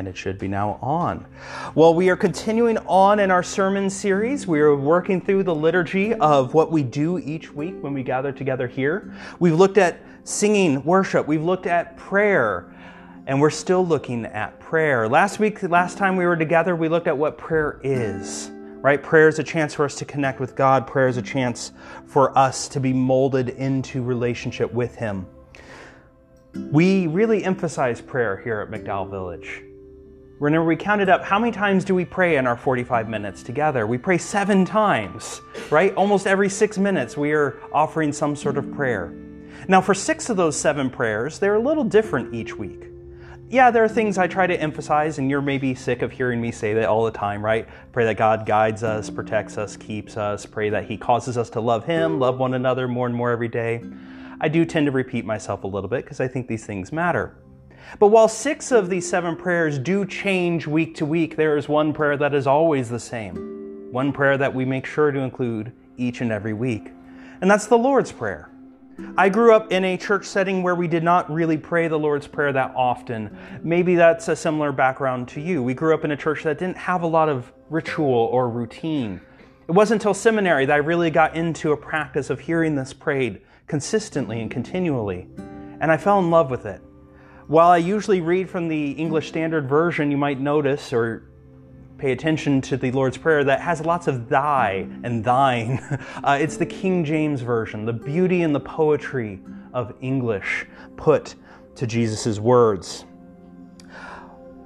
and it should be now on. Well, we are continuing on in our sermon series. We are working through the liturgy of what we do each week when we gather together here. We've looked at singing, worship, we've looked at prayer, and we're still looking at prayer. Last week, last time we were together, we looked at what prayer is. Right? Prayer is a chance for us to connect with God. Prayer is a chance for us to be molded into relationship with Him. We really emphasize prayer here at McDowell Village. Whenever we counted up, how many times do we pray in our 45 minutes together? We pray seven times, right? Almost every six minutes, we are offering some sort of prayer. Now, for six of those seven prayers, they're a little different each week. Yeah, there are things I try to emphasize, and you're maybe sick of hearing me say that all the time, right? Pray that God guides us, protects us, keeps us, pray that He causes us to love Him, love one another more and more every day. I do tend to repeat myself a little bit because I think these things matter. But while six of these seven prayers do change week to week, there is one prayer that is always the same. One prayer that we make sure to include each and every week. And that's the Lord's Prayer. I grew up in a church setting where we did not really pray the Lord's Prayer that often. Maybe that's a similar background to you. We grew up in a church that didn't have a lot of ritual or routine. It wasn't until seminary that I really got into a practice of hearing this prayed consistently and continually. And I fell in love with it. While I usually read from the English Standard Version, you might notice or pay attention to the Lord's Prayer that has lots of thy and thine. Uh, it's the King James Version, the beauty and the poetry of English put to Jesus' words.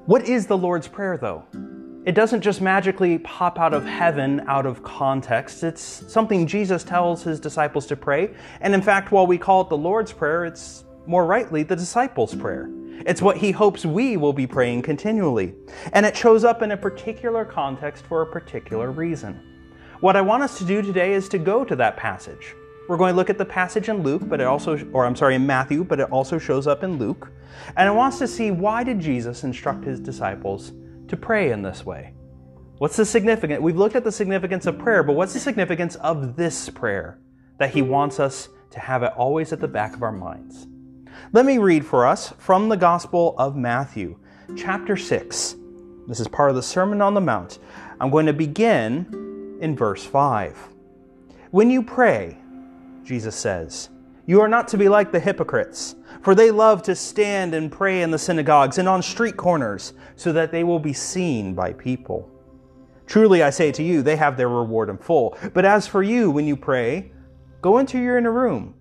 What is the Lord's Prayer, though? It doesn't just magically pop out of heaven out of context. It's something Jesus tells his disciples to pray. And in fact, while we call it the Lord's Prayer, it's more rightly, the disciples' prayer. It's what he hopes we will be praying continually. And it shows up in a particular context for a particular reason. What I want us to do today is to go to that passage. We're going to look at the passage in Luke, but it also, or I'm sorry, in Matthew, but it also shows up in Luke. And I want us to see why did Jesus instruct his disciples to pray in this way? What's the significance? We've looked at the significance of prayer, but what's the significance of this prayer that he wants us to have it always at the back of our minds? Let me read for us from the Gospel of Matthew, chapter 6. This is part of the Sermon on the Mount. I'm going to begin in verse 5. When you pray, Jesus says, you are not to be like the hypocrites, for they love to stand and pray in the synagogues and on street corners, so that they will be seen by people. Truly I say to you, they have their reward in full. But as for you, when you pray, go into your inner room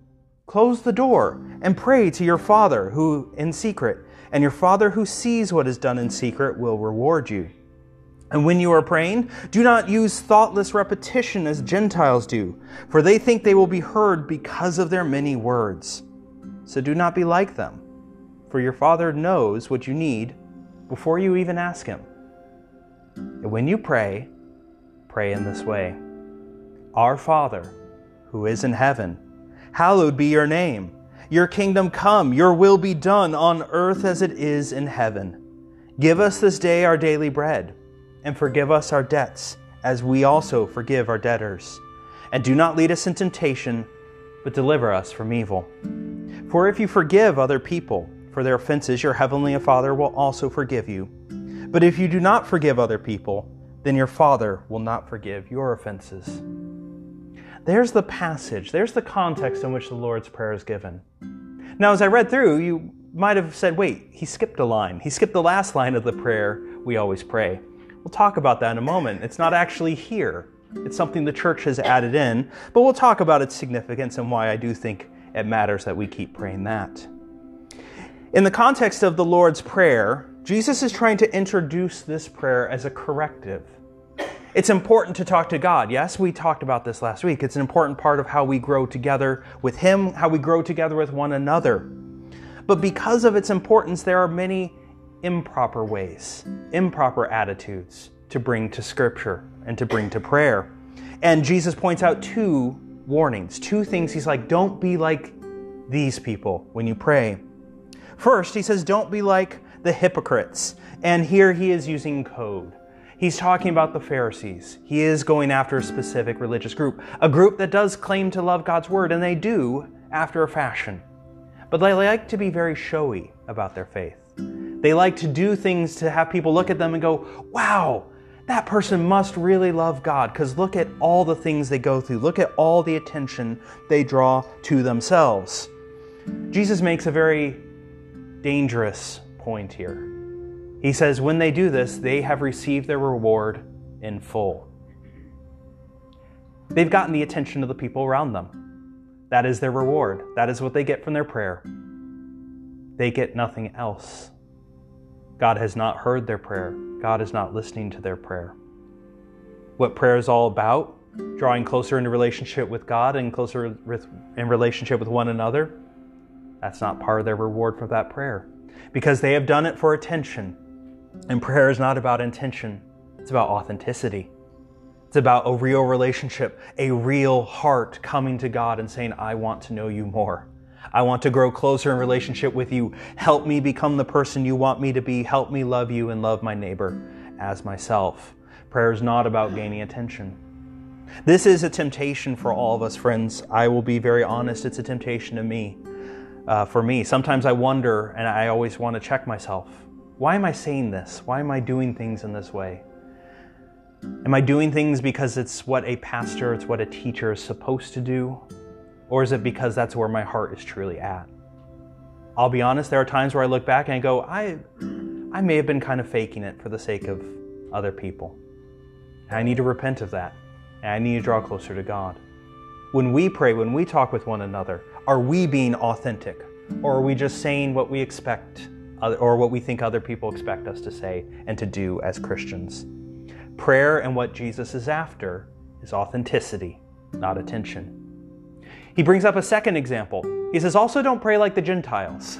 Close the door and pray to your Father who in secret, and your Father who sees what is done in secret will reward you. And when you are praying, do not use thoughtless repetition as Gentiles do, for they think they will be heard because of their many words. So do not be like them, for your Father knows what you need before you even ask Him. And when you pray, pray in this way Our Father, who is in heaven, Hallowed be your name. Your kingdom come, your will be done on earth as it is in heaven. Give us this day our daily bread, and forgive us our debts, as we also forgive our debtors. And do not lead us in temptation, but deliver us from evil. For if you forgive other people for their offenses, your heavenly Father will also forgive you. But if you do not forgive other people, then your Father will not forgive your offenses. There's the passage, there's the context in which the Lord's Prayer is given. Now, as I read through, you might have said, wait, he skipped a line. He skipped the last line of the prayer we always pray. We'll talk about that in a moment. It's not actually here, it's something the church has added in, but we'll talk about its significance and why I do think it matters that we keep praying that. In the context of the Lord's Prayer, Jesus is trying to introduce this prayer as a corrective it's important to talk to God. Yes, we talked about this last week. It's an important part of how we grow together with Him, how we grow together with one another. But because of its importance, there are many improper ways, improper attitudes to bring to Scripture and to bring to prayer. And Jesus points out two warnings, two things. He's like, don't be like these people when you pray. First, he says, don't be like the hypocrites. And here he is using code. He's talking about the Pharisees. He is going after a specific religious group, a group that does claim to love God's word, and they do after a fashion. But they like to be very showy about their faith. They like to do things to have people look at them and go, wow, that person must really love God because look at all the things they go through. Look at all the attention they draw to themselves. Jesus makes a very dangerous point here. He says, when they do this, they have received their reward in full. They've gotten the attention of the people around them. That is their reward. That is what they get from their prayer. They get nothing else. God has not heard their prayer. God is not listening to their prayer. What prayer is all about, drawing closer into relationship with God and closer with, in relationship with one another, that's not part of their reward for that prayer. Because they have done it for attention. And prayer is not about intention, it's about authenticity. It's about a real relationship, a real heart coming to God and saying, I want to know you more. I want to grow closer in relationship with you. Help me become the person you want me to be. Help me love you and love my neighbor as myself. Prayer is not about gaining attention. This is a temptation for all of us, friends. I will be very honest, it's a temptation to me. Uh, for me, sometimes I wonder and I always want to check myself. Why am I saying this? Why am I doing things in this way? Am I doing things because it's what a pastor, it's what a teacher is supposed to do? Or is it because that's where my heart is truly at? I'll be honest, there are times where I look back and I go, I, I may have been kind of faking it for the sake of other people. And I need to repent of that. And I need to draw closer to God. When we pray, when we talk with one another, are we being authentic? Or are we just saying what we expect or what we think other people expect us to say and to do as Christians? Prayer and what Jesus is after is authenticity, not attention. He brings up a second example. He says, also don't pray like the Gentiles,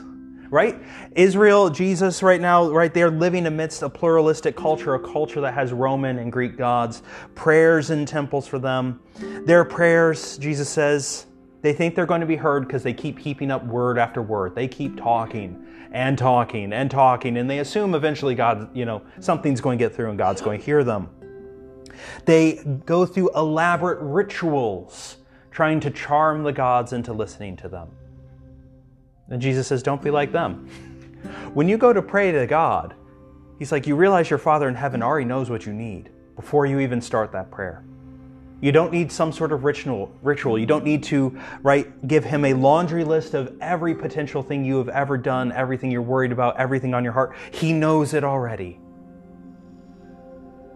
right? Israel, Jesus, right now, right there, living amidst a pluralistic culture, a culture that has Roman and Greek gods, prayers in temples for them. Their prayers, Jesus says, they think they're going to be heard because they keep heaping up word after word. They keep talking and talking and talking, and they assume eventually God, you know, something's going to get through and God's going to hear them. They go through elaborate rituals trying to charm the gods into listening to them. And Jesus says, Don't be like them. When you go to pray to God, He's like, You realize your Father in heaven already knows what you need before you even start that prayer. You don't need some sort of ritual. Ritual. You don't need to right give him a laundry list of every potential thing you have ever done, everything you're worried about, everything on your heart. He knows it already.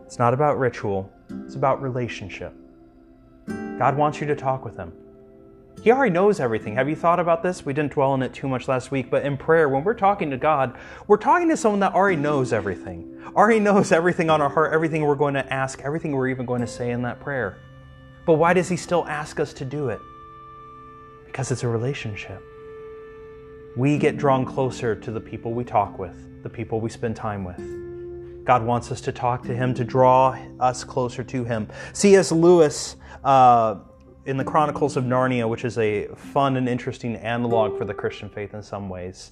It's not about ritual. It's about relationship. God wants you to talk with him. He already knows everything. Have you thought about this? We didn't dwell on it too much last week, but in prayer, when we're talking to God, we're talking to someone that already knows everything, already knows everything on our heart, everything we're going to ask, everything we're even going to say in that prayer. But why does He still ask us to do it? Because it's a relationship. We get drawn closer to the people we talk with, the people we spend time with. God wants us to talk to Him, to draw us closer to Him. C.S. Lewis, uh, in the Chronicles of Narnia, which is a fun and interesting analog for the Christian faith in some ways,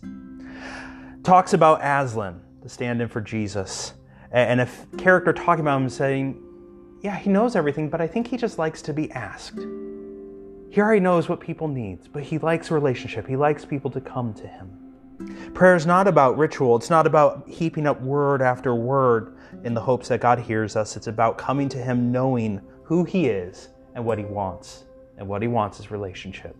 talks about Aslan, the stand in for Jesus, and a character talking about him saying, yeah, he knows everything, but I think he just likes to be asked. He already knows what people need, but he likes relationship. He likes people to come to him. Prayer is not about ritual. It's not about heaping up word after word in the hopes that God hears us. It's about coming to him knowing who he is and what he wants. And what he wants is relationship.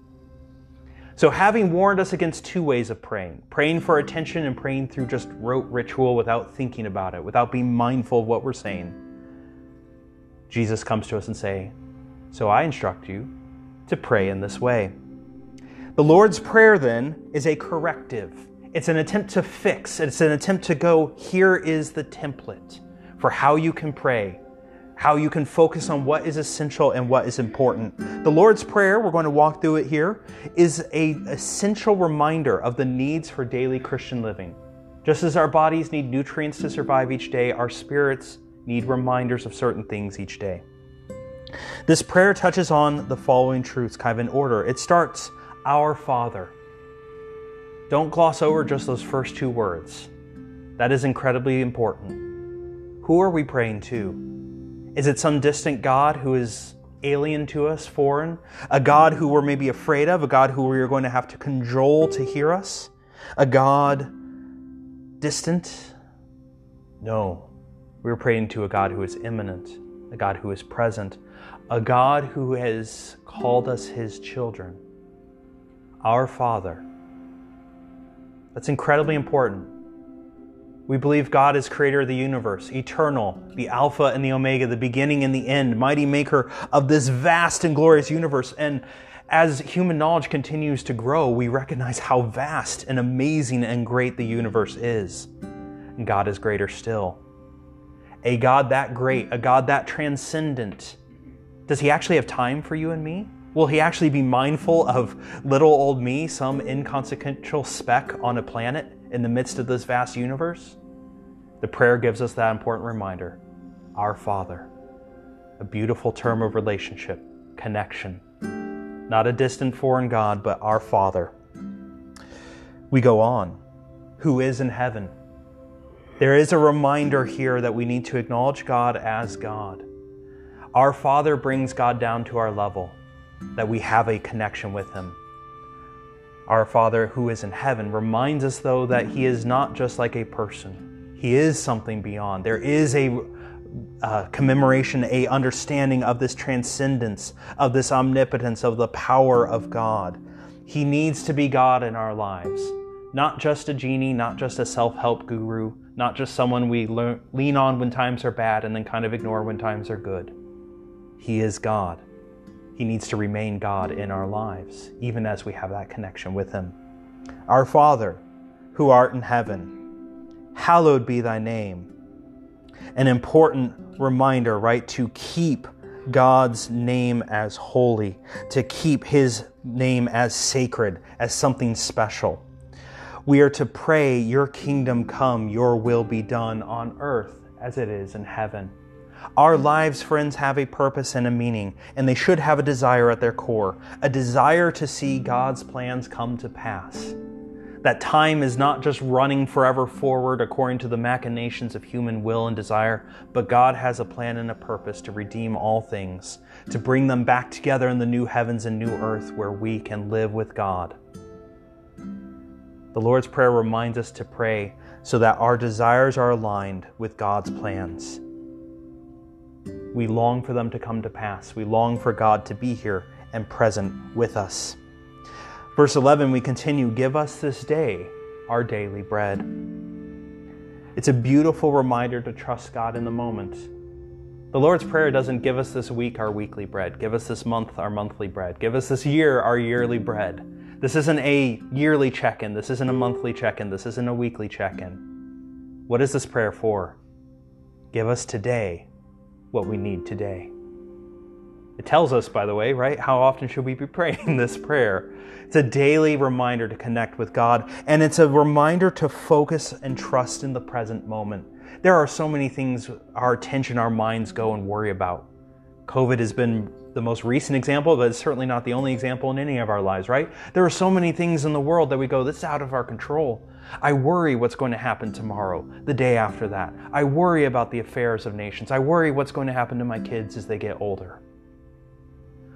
So, having warned us against two ways of praying praying for attention and praying through just rote ritual without thinking about it, without being mindful of what we're saying Jesus comes to us and say, "So I instruct you to pray in this way." The Lord's prayer then is a corrective. It's an attempt to fix. It's an attempt to go, here is the template for how you can pray, how you can focus on what is essential and what is important. The Lord's Prayer, we're going to walk through it here, is a essential reminder of the needs for daily Christian living. Just as our bodies need nutrients to survive each day, our spirits need reminders of certain things each day. This prayer touches on the following truths kind of in order. It starts, Our Father. Don't gloss over just those first two words. That is incredibly important. Who are we praying to? Is it some distant God who is alien to us, foreign? A God who we're maybe afraid of? A God who we're going to have to cajole to hear us? A God distant? No. We're praying to a God who is immanent, a God who is present, a God who has called us his children, our Father. That's incredibly important. We believe God is creator of the universe, eternal, the Alpha and the Omega, the beginning and the end, mighty maker of this vast and glorious universe. And as human knowledge continues to grow, we recognize how vast and amazing and great the universe is. And God is greater still. A God that great, a mm. God that transcendent. Does he actually have time for you and me? Will he actually be mindful mm. of little old me, some inconsequential speck on a planet in the midst of this vast universe? The prayer gives us that important reminder Our Father, a beautiful term of relationship, connection not a distant foreign God, but our Father. We go on, who is in heaven. There is a reminder here that we need to acknowledge God as God. Our Father brings God down to our level, that we have a connection with Him. Our Father who is in heaven reminds us, though, that He is not just like a person. He is something beyond. There is a uh, commemoration, a understanding of this transcendence, of this omnipotence, of the power of God. He needs to be God in our lives, not just a genie, not just a self-help guru, not just someone we lean on when times are bad and then kind of ignore when times are good. He is God. He needs to remain God in our lives, even as we have that connection with Him. Our Father, who art in heaven, hallowed be thy name an important reminder, right? To keep God's name as holy, to keep His name as sacred, as something special. We are to pray, Your kingdom come, Your will be done on earth as it is in heaven. Our lives, friends, have a purpose and a meaning, and they should have a desire at their core a desire to see God's plans come to pass. That time is not just running forever forward according to the machinations of human will and desire, but God has a plan and a purpose to redeem all things, to bring them back together in the new heavens and new earth where we can live with God. The Lord's Prayer reminds us to pray so that our desires are aligned with God's plans. We long for them to come to pass. We long for God to be here and present with us. Verse 11, we continue Give us this day our daily bread. It's a beautiful reminder to trust God in the moment. The Lord's Prayer doesn't give us this week our weekly bread, give us this month our monthly bread, give us this year our yearly bread. This isn't a yearly check in, this isn't a monthly check in, this isn't a weekly check in. What is this prayer for? Give us today what we need today. It tells us, by the way, right? How often should we be praying this prayer? It's a daily reminder to connect with God, and it's a reminder to focus and trust in the present moment. There are so many things our attention, our minds go and worry about. COVID has been the most recent example, but it's certainly not the only example in any of our lives, right? There are so many things in the world that we go, this is out of our control. I worry what's going to happen tomorrow, the day after that. I worry about the affairs of nations. I worry what's going to happen to my kids as they get older.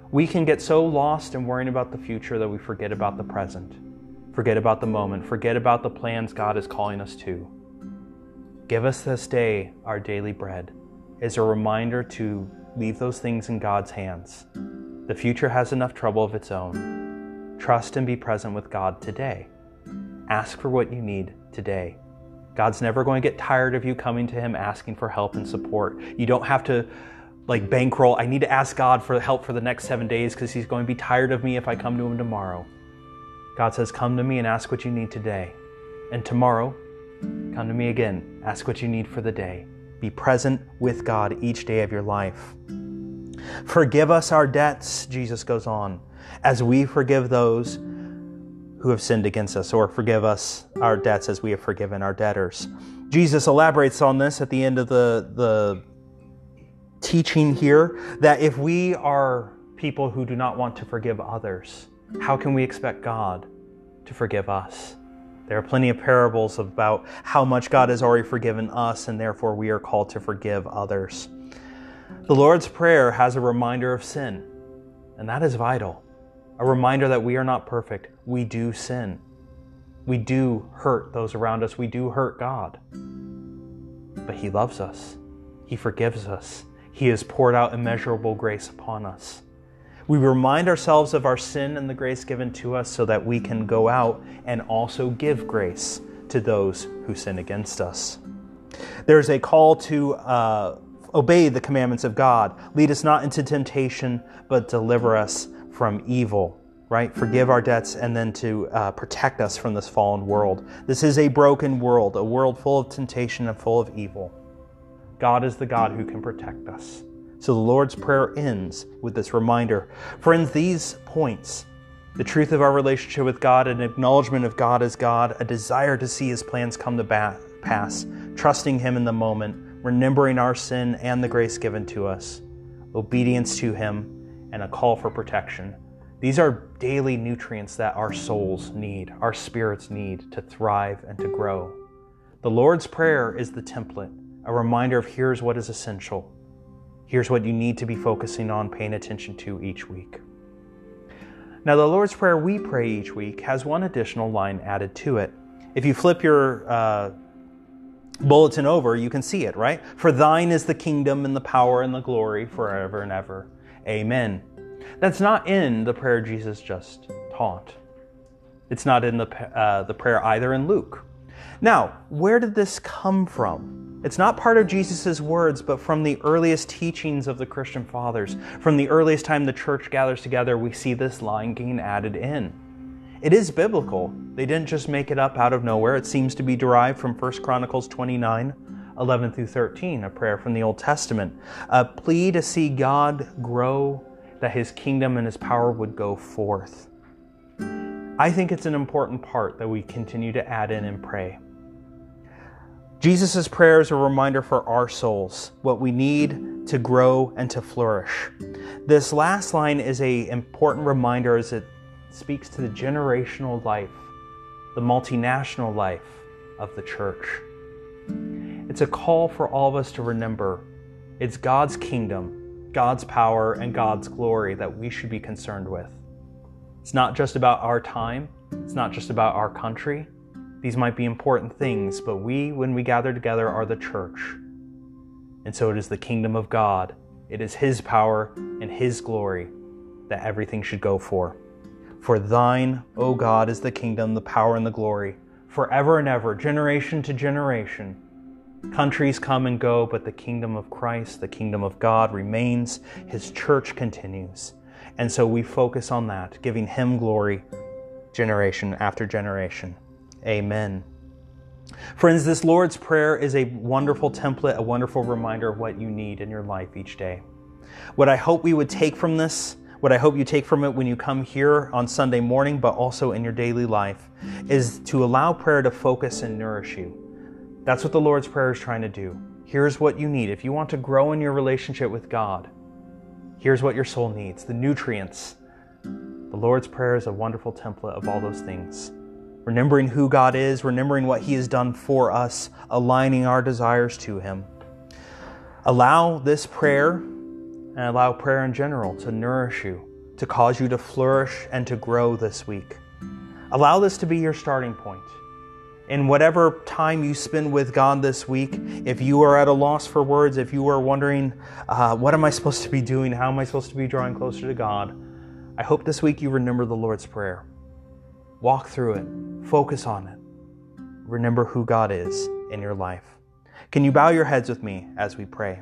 We can get so lost in worrying about the future that we forget about the present, forget about the moment, forget about the plans God is calling us to. Give us this day our daily bread is a reminder to leave those things in God's hands. The future has enough trouble of its own. Trust and be present with God today. Ask for what you need today. God's never going to get tired of you coming to Him asking for help and support. You don't have to like bankroll. I need to ask God for help for the next seven days because He's going to be tired of me if I come to Him tomorrow. God says, Come to me and ask what you need today. And tomorrow, come to me again. Ask what you need for the day. Be present with God each day of your life. Forgive us our debts, Jesus goes on, as we forgive those who have sinned against us, or forgive us our debts as we have forgiven our debtors. Jesus elaborates on this at the end of the, the teaching here that if we are people who do not want to forgive others, how can we expect God to forgive us? There are plenty of parables about how much God has already forgiven us, and therefore we are called to forgive others. The Lord's Prayer has a reminder of sin, and that is vital. A reminder that we are not perfect. We do sin. We do hurt those around us, we do hurt God. But He loves us, He forgives us, He has poured out immeasurable grace upon us. We remind ourselves of our sin and the grace given to us so that we can go out and also give grace to those who sin against us. There's a call to uh, obey the commandments of God. Lead us not into temptation, but deliver us from evil. Right? Forgive our debts and then to uh, protect us from this fallen world. This is a broken world, a world full of temptation and full of evil. God is the God who can protect us. So the Lord's Prayer ends with this reminder. Friends, these points the truth of our relationship with God, an acknowledgement of God as God, a desire to see His plans come to pass, trusting Him in the moment, remembering our sin and the grace given to us, obedience to Him, and a call for protection. These are daily nutrients that our souls need, our spirits need to thrive and to grow. The Lord's Prayer is the template, a reminder of here's what is essential. Here's what you need to be focusing on, paying attention to each week. Now, the Lord's Prayer we pray each week has one additional line added to it. If you flip your uh, bulletin over, you can see it, right? For thine is the kingdom and the power and the glory forever and ever. Amen. That's not in the prayer Jesus just taught. It's not in the, uh, the prayer either in Luke. Now, where did this come from? It's not part of Jesus' words, but from the earliest teachings of the Christian fathers. From the earliest time the church gathers together, we see this line being added in. It is biblical. They didn't just make it up out of nowhere. It seems to be derived from 1 Chronicles 29, 11 through 13, a prayer from the Old Testament. A plea to see God grow, that his kingdom and his power would go forth. I think it's an important part that we continue to add in and pray. Jesus' prayer is a reminder for our souls, what we need to grow and to flourish. This last line is an important reminder as it speaks to the generational life, the multinational life of the church. It's a call for all of us to remember it's God's kingdom, God's power, and God's glory that we should be concerned with. It's not just about our time, it's not just about our country, these might be important things, but we, when we gather together, are the church. And so it is the kingdom of God. It is His power and His glory that everything should go for. For thine, O God, is the kingdom, the power, and the glory, forever and ever, generation to generation. Countries come and go, but the kingdom of Christ, the kingdom of God remains. His church continues. And so we focus on that, giving Him glory generation after generation. Amen. Friends, this Lord's Prayer is a wonderful template, a wonderful reminder of what you need in your life each day. What I hope we would take from this, what I hope you take from it when you come here on Sunday morning, but also in your daily life, is to allow prayer to focus and nourish you. That's what the Lord's Prayer is trying to do. Here's what you need. If you want to grow in your relationship with God, here's what your soul needs the nutrients. The Lord's Prayer is a wonderful template of all those things remembering who God is, remembering what He has done for us, aligning our desires to Him. Allow this prayer and allow prayer in general to nourish you, to cause you to flourish and to grow this week. Allow this to be your starting point. In whatever time you spend with God this week, if you are at a loss for words, if you are wondering, uh, what am I supposed to be doing? How am I supposed to be drawing closer to God? I hope this week you remember the Lord's Prayer. Walk through it, focus on it. Remember who God is in your life. Can you bow your heads with me as we pray?